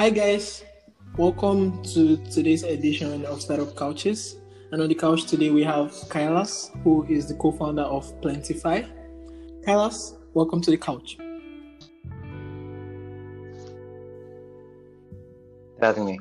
Hi, guys. Welcome to today's edition of Startup Couches. And on the couch today, we have Kailas, who is the co founder of Plentify. Kailas, welcome to the couch. having me.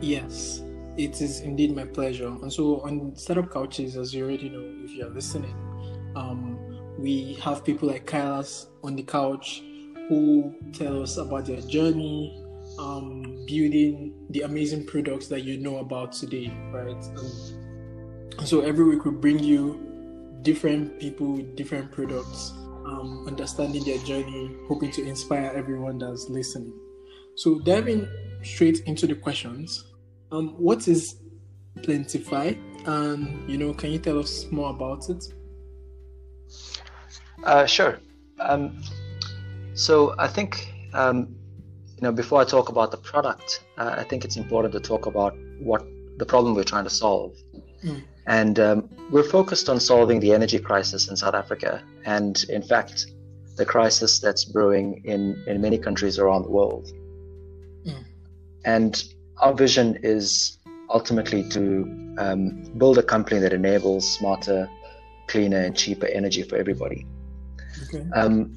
Yes, it is indeed my pleasure. And so on Startup Couches, as you already know, if you're listening, um, we have people like Kailas on the couch who tell us about their journey, um, building the amazing products that you know about today, right? And so every week we bring you different people different products, um, understanding their journey, hoping to inspire everyone that's listening. So diving straight into the questions, um, what is Plentify, and you know, can you tell us more about it? Uh, sure. Um, so I think um, you know before I talk about the product, uh, I think it's important to talk about what the problem we're trying to solve. Mm. And um, we're focused on solving the energy crisis in South Africa, and in fact, the crisis that's brewing in, in many countries around the world. Mm. And our vision is ultimately to um, build a company that enables smarter, cleaner, and cheaper energy for everybody. Okay. Um,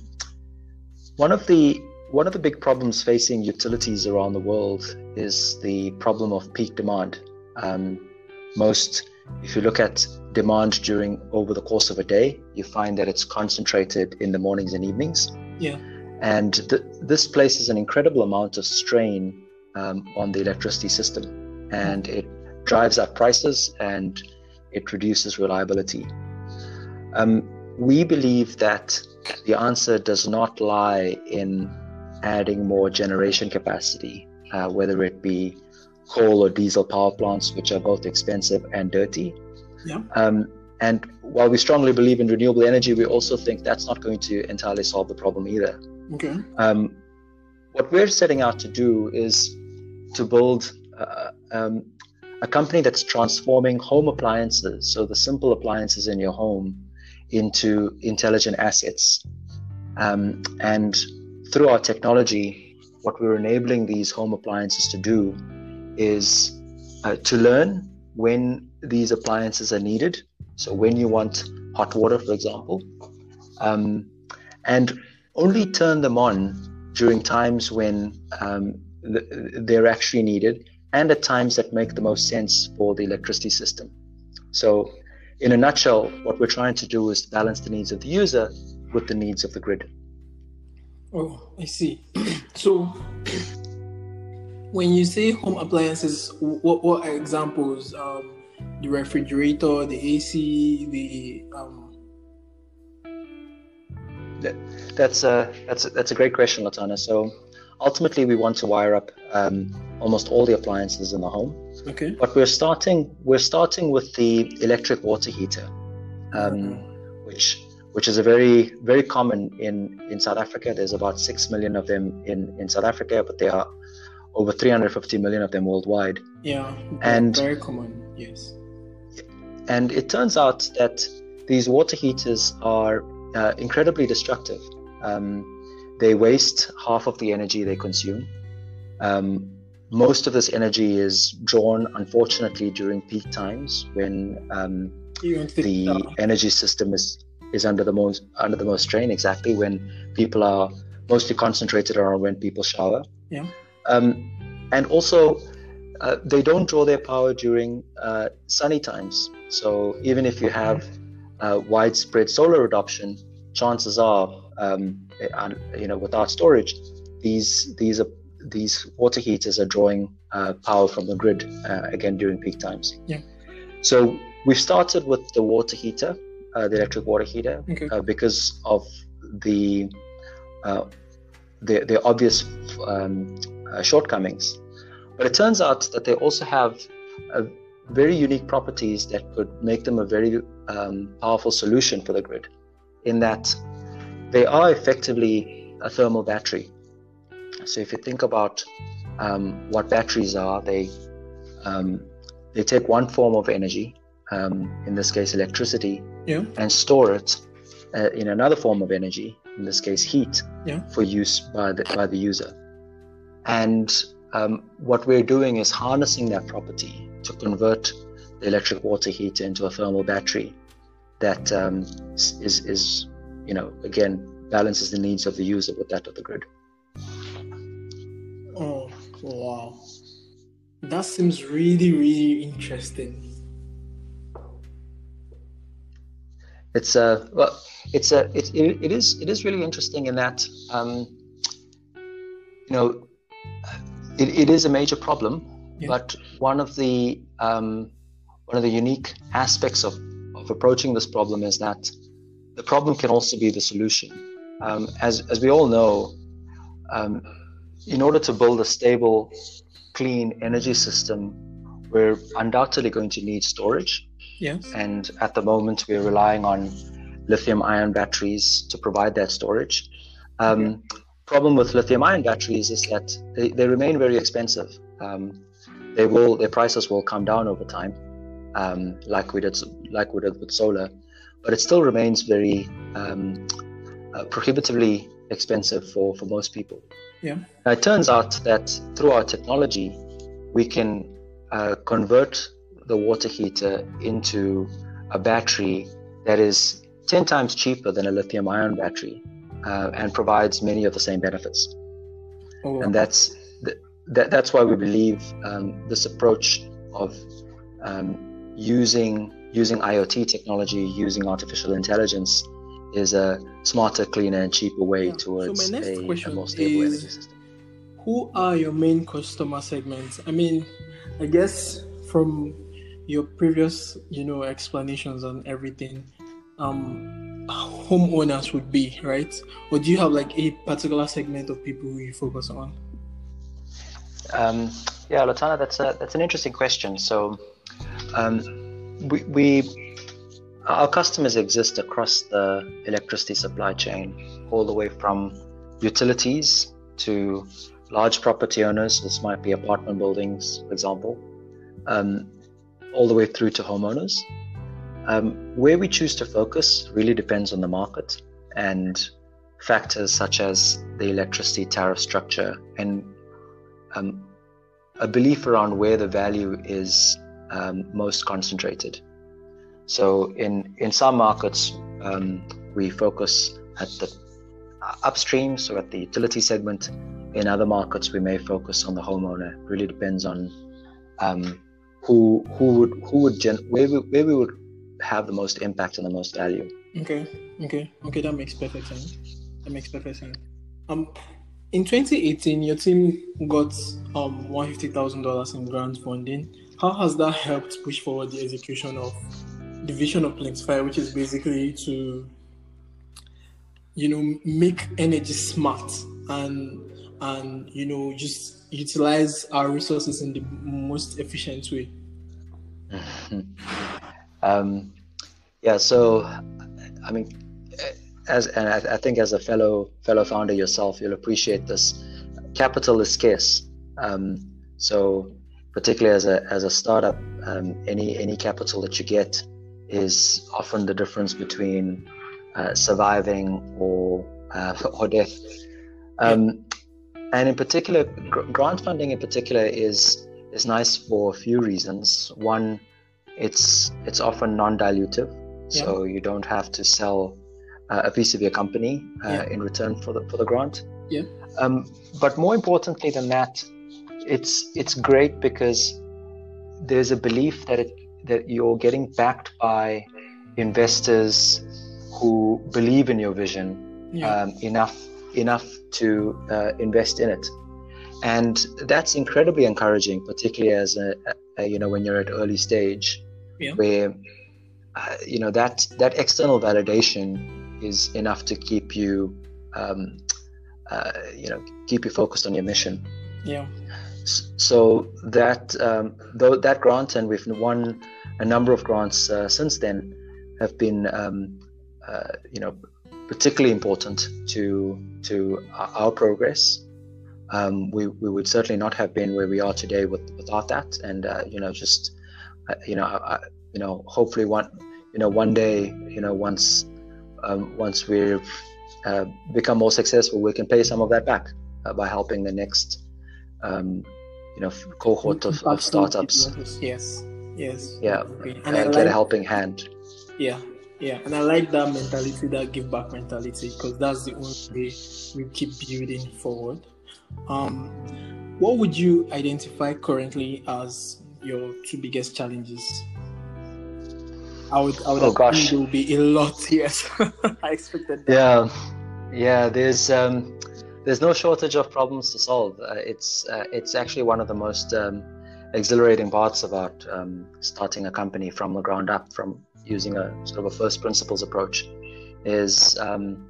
one of the one of the big problems facing utilities around the world is the problem of peak demand. Um, most, if you look at demand during over the course of a day, you find that it's concentrated in the mornings and evenings. Yeah. And th- this places an incredible amount of strain um, on the electricity system, and it drives up prices and it reduces reliability. Um, we believe that the answer does not lie in adding more generation capacity, uh, whether it be coal or diesel power plants, which are both expensive and dirty. Yeah. Um, and while we strongly believe in renewable energy, we also think that's not going to entirely solve the problem either. Okay. Um, what we're setting out to do is to build uh, um, a company that's transforming home appliances, so the simple appliances in your home, into intelligent assets. Um, and through our technology, what we're enabling these home appliances to do is uh, to learn when these appliances are needed. So, when you want hot water, for example, um, and only turn them on during times when um, they're actually needed and at times that make the most sense for the electricity system. So, in a nutshell, what we're trying to do is balance the needs of the user with the needs of the grid. Oh, I see. so, when you say home appliances, what, what are examples? Um, the refrigerator, the AC, the um... that, that's a that's a, that's a great question, Latana. So, ultimately, we want to wire up um, almost all the appliances in the home. Okay. But we're starting we're starting with the electric water heater, um, which which is a very very common in in South Africa. There's about six million of them in in South Africa, but there are over 350 million of them worldwide. Yeah, and very common. Yes. And it turns out that these water heaters are uh, incredibly destructive. Um, they waste half of the energy they consume. Um, most of this energy is drawn, unfortunately, during peak times when um, the energy system is is under the most under the most strain. Exactly when people are mostly concentrated around when people shower. Yeah. Um, and also, uh, they don't draw their power during uh, sunny times. So even if you have uh, widespread solar adoption, chances are, um, you know, without storage, these these are these water heaters are drawing uh, power from the grid uh, again during peak times. Yeah. So we've started with the water heater, uh, the electric water heater, okay. Uh, because of the uh, the, the obvious um, uh, shortcomings. But it turns out that they also have very unique properties that could make them a very um, powerful solution for the grid, in that they are effectively a thermal battery. So if you think about um, what batteries are, they um, they take one form of energy, um, in this case electricity, yeah. and store it uh, in another form of energy, in this case heat, yeah. for use by the by the user. And um, what we're doing is harnessing that property to convert the electric water heater into a thermal battery that um, is, is, you know, again, balances the needs of the user with that of the grid. Oh, wow. That seems really, really interesting. It's a uh, well, it's a it, it, it is it is really interesting in that um, you know it, it is a major problem, yeah. but one of the um, one of the unique aspects of, of approaching this problem is that the problem can also be the solution. Um, as as we all know, um, in order to build a stable, clean energy system, we're undoubtedly going to need storage. Yes. And at the moment, we're relying on lithium ion batteries to provide that storage. Um, problem with lithium ion batteries is that they, they remain very expensive. Um, they will their prices will come down over time, um, like we did like we did with solar, but it still remains very um, uh, prohibitively expensive for, for most people. Yeah. Now, it turns out that through our technology, we can uh, convert the water heater into a battery that is 10 times cheaper than a lithium ion battery uh, and provides many of the same benefits. Oh, and that's that, that's why we believe um, this approach of um, using using IoT technology, using artificial intelligence, is a smarter, cleaner, and cheaper way yeah. towards so a, a, more stable is, energy system. Who are your main customer segments? I mean, I guess from your previous, you know, explanations on everything, um, homeowners would be, right? Or do you have like a particular segment of people who you focus on? Um, yeah, Latana, that's a that's an interesting question. So, um, we, we our customers exist across the electricity supply chain, all the way from utilities to large property owners. This might be apartment buildings, for example, um, all the way through to homeowners. Um, where we choose to focus really depends on the market and factors such as the electricity tariff structure and um, a belief around where the value is um, most concentrated. So in in some markets, um, we focus at the upstream, so at the utility segment. In other markets, we may focus on the homeowner. It really depends on um, who who would who would gen- where we, where we would have the most impact and the most value. Okay, okay, okay. That makes perfect sense. That makes perfect sense. Um, in 2018, your team got um $150,000 in grant funding. How has that helped push forward the execution of the vision of Plentify, which is basically to, you know, make energy smart and and you know just utilize our resources in the most efficient way? um, yeah. So, I mean, as and I, I, think as a fellow fellow founder yourself, you'll appreciate this. Capital is scarce. Um, so, particularly as a as a startup, um, any any capital that you get is often the difference between uh, surviving or uh, or death. Um, and in particular, gr- grant funding in particular is is nice for a few reasons. One, it's it's often non-dilutive, yeah. so you don't have to sell uh, a piece of your company uh, yeah. in return for the for the grant. Yeah. Um, but more importantly than that, it's it's great because there's a belief that it that you're getting backed by investors who believe in your vision yeah. um, enough enough to uh, invest in it and that's incredibly encouraging particularly as a, a you know when you're at early stage yeah. where uh, you know that that external validation is enough to keep you um, uh, you know keep you focused on your mission yeah so that um, though that grant and we've won a number of grants uh, since then have been um, uh, you know particularly important to to our progress. Um, we, we would certainly not have been where we are today with, without that. And uh, you know just uh, you know I, you know hopefully one you know one day you know once um, once we've uh, become more successful we can pay some of that back uh, by helping the next um, you know cohort of, of startups. Yes, yes. Yeah, and uh, get like, a helping hand. Yeah, yeah, and I like that mentality, that give back mentality, because that's the only way we keep building forward. Um, what would you identify currently as your two biggest challenges? I would, I would oh, gosh. there will be a lot. Yes, I expected. That. Yeah, yeah. There's um, there's no shortage of problems to solve. Uh, it's uh, it's actually one of the most um, exhilarating parts about um, starting a company from the ground up, from using a sort of a first principles approach. Is um,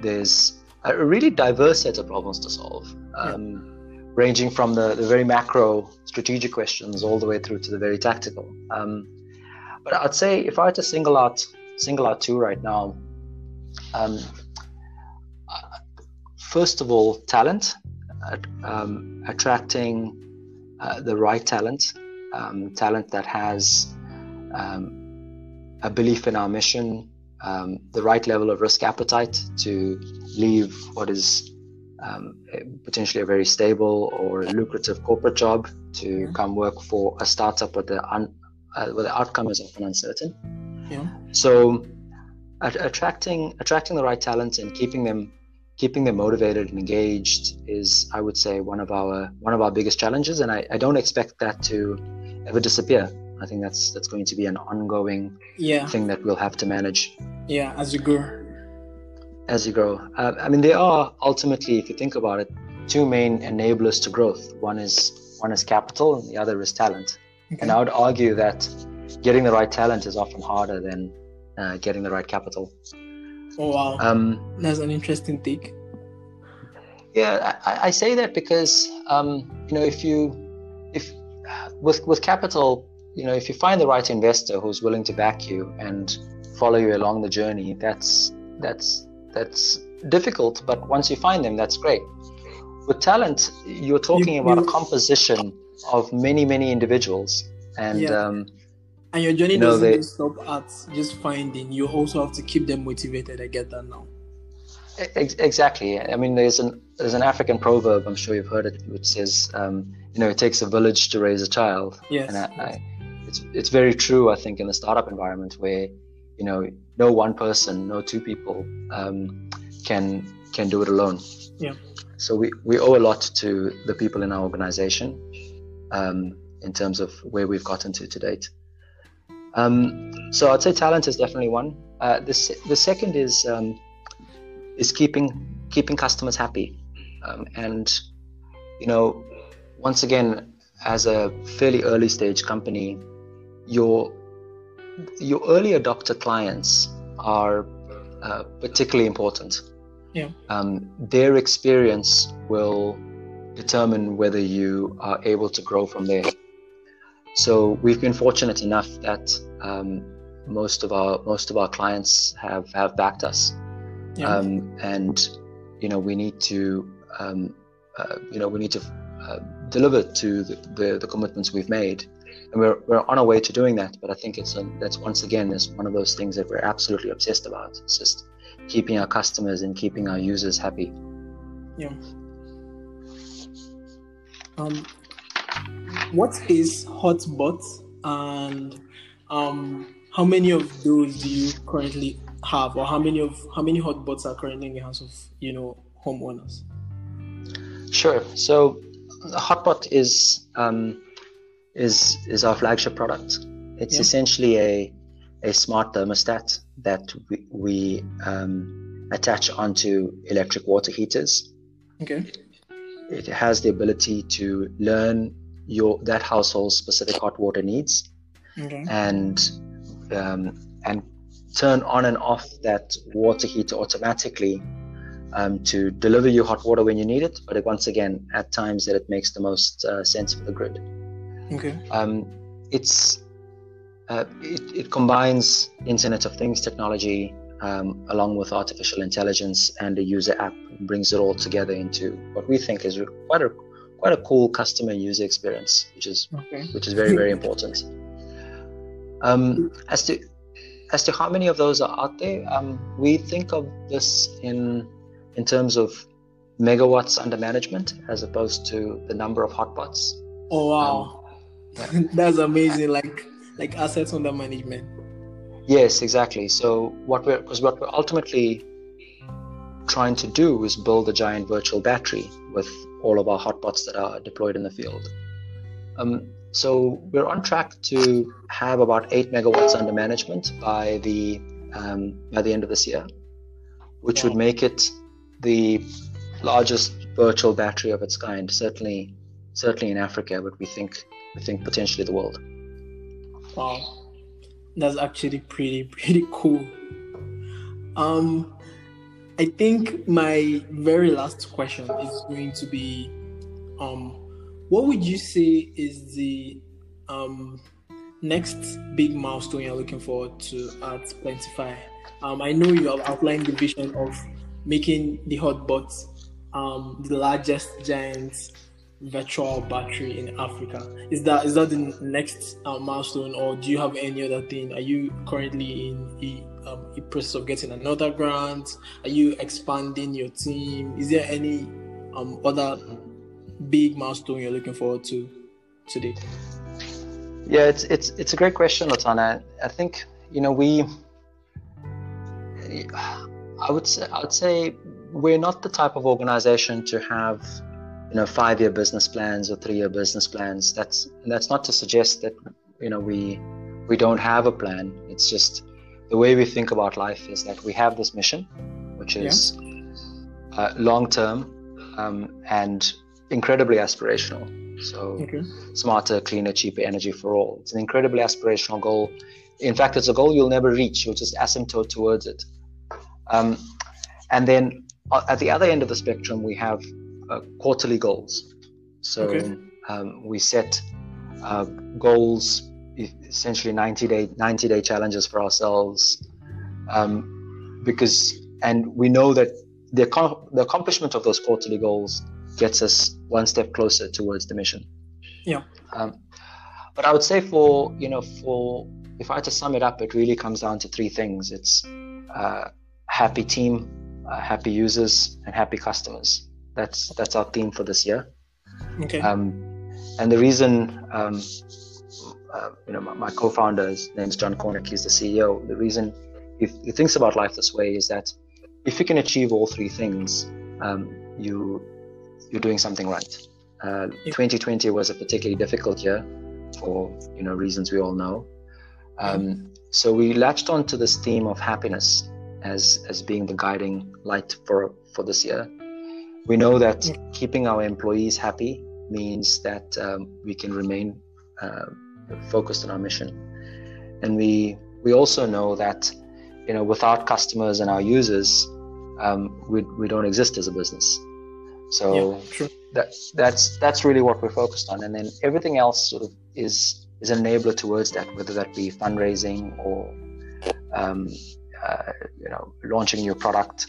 there's a really diverse set of problems to solve, um, yeah. ranging from the, the very macro strategic questions all the way through to the very tactical. Um, but I'd say if I had to single out single out two right now, um, first of all, talent, um, attracting uh, the right talent, um, talent that has um, a belief in our mission, um, the right level of risk appetite to leave what is um, potentially a very stable or lucrative corporate job to come work for a startup where the, un, uh, where the outcome is often uncertain. Yeah. So, attracting attracting the right talent and keeping them keeping them motivated and engaged is i would say one of our one of our biggest challenges and i, I don't expect that to ever disappear. I think that's that's going to be an ongoing yeah. thing that we'll have to manage. Yeah as you grow. As you grow. Uh, i mean there are ultimately if you think about it two main enablers to growth. One is one is capital and the other is talent. Okay. and i would argue that getting the right talent is often harder than uh, getting the right capital Oh wow, um, that's an interesting take. Yeah, I, I say that because um, you know if you if with with capital, you know if you find the right investor who's willing to back you and follow you along the journey, that's that's that's difficult. But once you find them, that's great. With talent, you're talking you, about you, a composition of many many individuals, and yeah. um, and your journey doesn't they, stop at just finding. You also have to keep them motivated. I get that now. Ex- exactly. I mean, there's an there's an African proverb. I'm sure you've heard it, which says, um, you know, it takes a village to raise a child. Yes. And I, I, it's it's very true. I think in the startup environment where you know no one person, no two people um, can can do it alone. Yeah. So we, we owe a lot to the people in our organization um, in terms of where we've gotten to to date. Um, so I'd say talent is definitely one. Uh, the the second is um, is keeping keeping customers happy, um, and you know, once again, as a fairly early stage company, your your early adopter clients are uh, particularly important. Yeah. Um, their experience will determine whether you are able to grow from there. So we've been fortunate enough that um, most of our most of our clients have have backed us, yeah. um, and you know we need to um, uh, you know we need to uh, deliver to the, the, the, commitments we've made, and we're we're on our way to doing that. But I think it's a, that's once again is one of those things that we're absolutely obsessed about. It's just keeping our customers and keeping our users happy. Yeah. Um, what is hotbot and um, how many of those do you currently have or how many of how many hotbots are currently in the hands of you know homeowners? Sure. So hotbot is um, is is our flagship product. It's yeah. essentially a a smart thermostat that we, we um, attach onto electric water heaters. Okay. It has the ability to learn your that household's specific hot water needs okay. and um, and turn on and off that water heater automatically um, to deliver you hot water when you need it but once again at times that it makes the most uh, sense for the grid okay um, it's uh, it, it, combines internet of things technology um, along with artificial intelligence and a user app brings it all together into what we think is quite a quite a cool customer user experience, which is okay. which is very very important. Um, as to as to how many of those are out there, um, we think of this in in terms of megawatts under management as opposed to the number of hotbots. Oh wow, um, yeah. that's amazing! Like like assets under management. Yes, exactly. So what we're because what we're ultimately trying to do is build a giant virtual battery with all of our hotbots that are deployed in the field. Um, so we're on track to have about eight megawatts under management by the um, by the end of this year, which would make it the largest virtual battery of its kind. Certainly, certainly in Africa, but we think we think potentially the world. Wow, that's actually pretty pretty cool. Um, I think my very last question is going to be, um, what would you say is the um, next big milestone you're looking forward to at Plentify? Um, I know you have outlined the vision of making the Hotbot um, the largest giant virtual battery in Africa. Is that is that the next uh, milestone, or do you have any other thing? Are you currently in um, a process of getting another grant? Are you expanding your team? Is there any um, other big milestone you're looking forward to today? Yeah, it's it's it's a great question, Latana. I think you know we. I would say I would say we're not the type of organization to have you know five year business plans or three year business plans that's that's not to suggest that you know we we don't have a plan it's just the way we think about life is that we have this mission which is yeah. uh, long term um, and incredibly aspirational so okay. smarter cleaner cheaper energy for all it's an incredibly aspirational goal in fact it's a goal you'll never reach you'll just asymptote towards it um, and then uh, at the other end of the spectrum we have uh, quarterly goals. So okay. um, we set uh, goals, essentially 90 day 90 day challenges for ourselves, um, because and we know that the the accomplishment of those quarterly goals gets us one step closer towards the mission. Yeah. Um, but I would say for you know for if I had to sum it up, it really comes down to three things. It's uh, happy team, uh, happy users, and happy customers. That's that's our theme for this year. Okay. Um, and the reason, um, uh, you know, my, my, co-founder's name is John Cornick. He's the CEO. The reason he, he, thinks about life this way is that if you can achieve all three things, um, you you're doing something right. Uh, 2020 was a particularly difficult year for you know reasons we all know. Um, so we latched onto this theme of happiness as as being the guiding light for for this year we know that keeping our employees happy means that um, we can remain uh, focused on our mission. And we we also know that you know without customers and our users um, we, we don't exist as a business. So yeah, that, that's that's really what we're focused on. And then everything else sort of is is an enabler towards that whether that be fundraising or um, uh, you know launching new product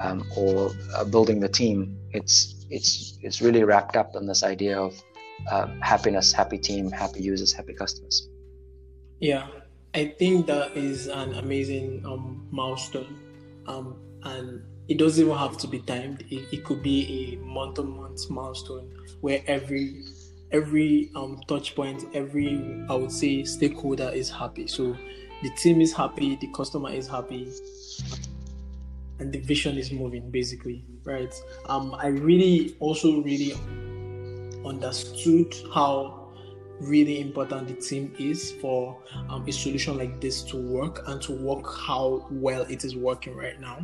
um, or uh, building the team, it's it's it's really wrapped up in this idea of uh, happiness, happy team, happy users, happy customers. Yeah, I think that is an amazing um, milestone, um, and it doesn't even have to be timed. It, it could be a month-on-month milestone where every every um, touch point, every I would say stakeholder is happy. So the team is happy, the customer is happy, and the vision is moving basically right um i really also really understood how really important the team is for um, a solution like this to work and to work how well it is working right now.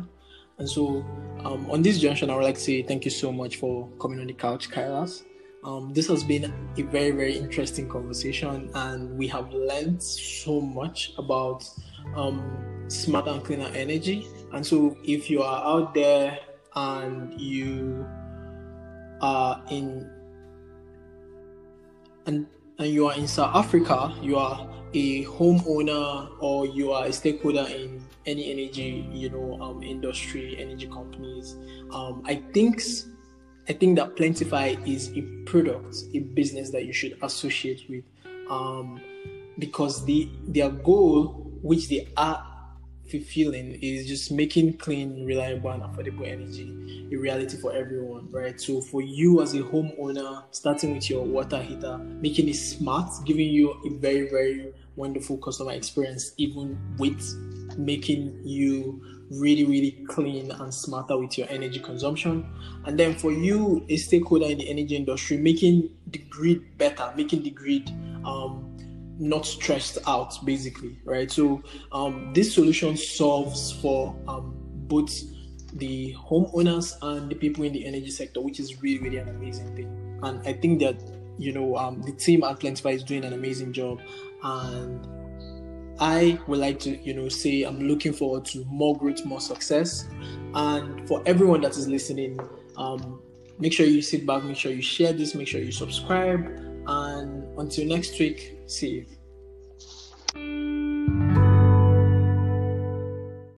And so um, on this junction i would like to say thank you so much for coming on the couch kailas. Um, this has been a very very interesting conversation and we have learned so much about um, smart and cleaner energy. And so, if you are out there and you are in and and you are in South Africa, you are a homeowner or you are a stakeholder in any energy, you know, um, industry, energy companies. Um, I think I think that Plentify is a product, a business that you should associate with, um, because the their goal, which they are fulfilling is just making clean, reliable, and affordable energy a reality for everyone, right? So for you as a homeowner, starting with your water heater, making it smart, giving you a very, very wonderful customer experience, even with making you really, really clean and smarter with your energy consumption. And then for you, a stakeholder in the energy industry, making the grid better, making the grid um, not stressed out, basically, right? So um, this solution solves for um, both the homeowners and the people in the energy sector, which is really, really an amazing thing. And I think that you know um, the team at Plentify is doing an amazing job, and I would like to, you know, say I'm looking forward to more growth, more success. And for everyone that is listening, um, make sure you sit back, make sure you share this, make sure you subscribe. And until next week, see you.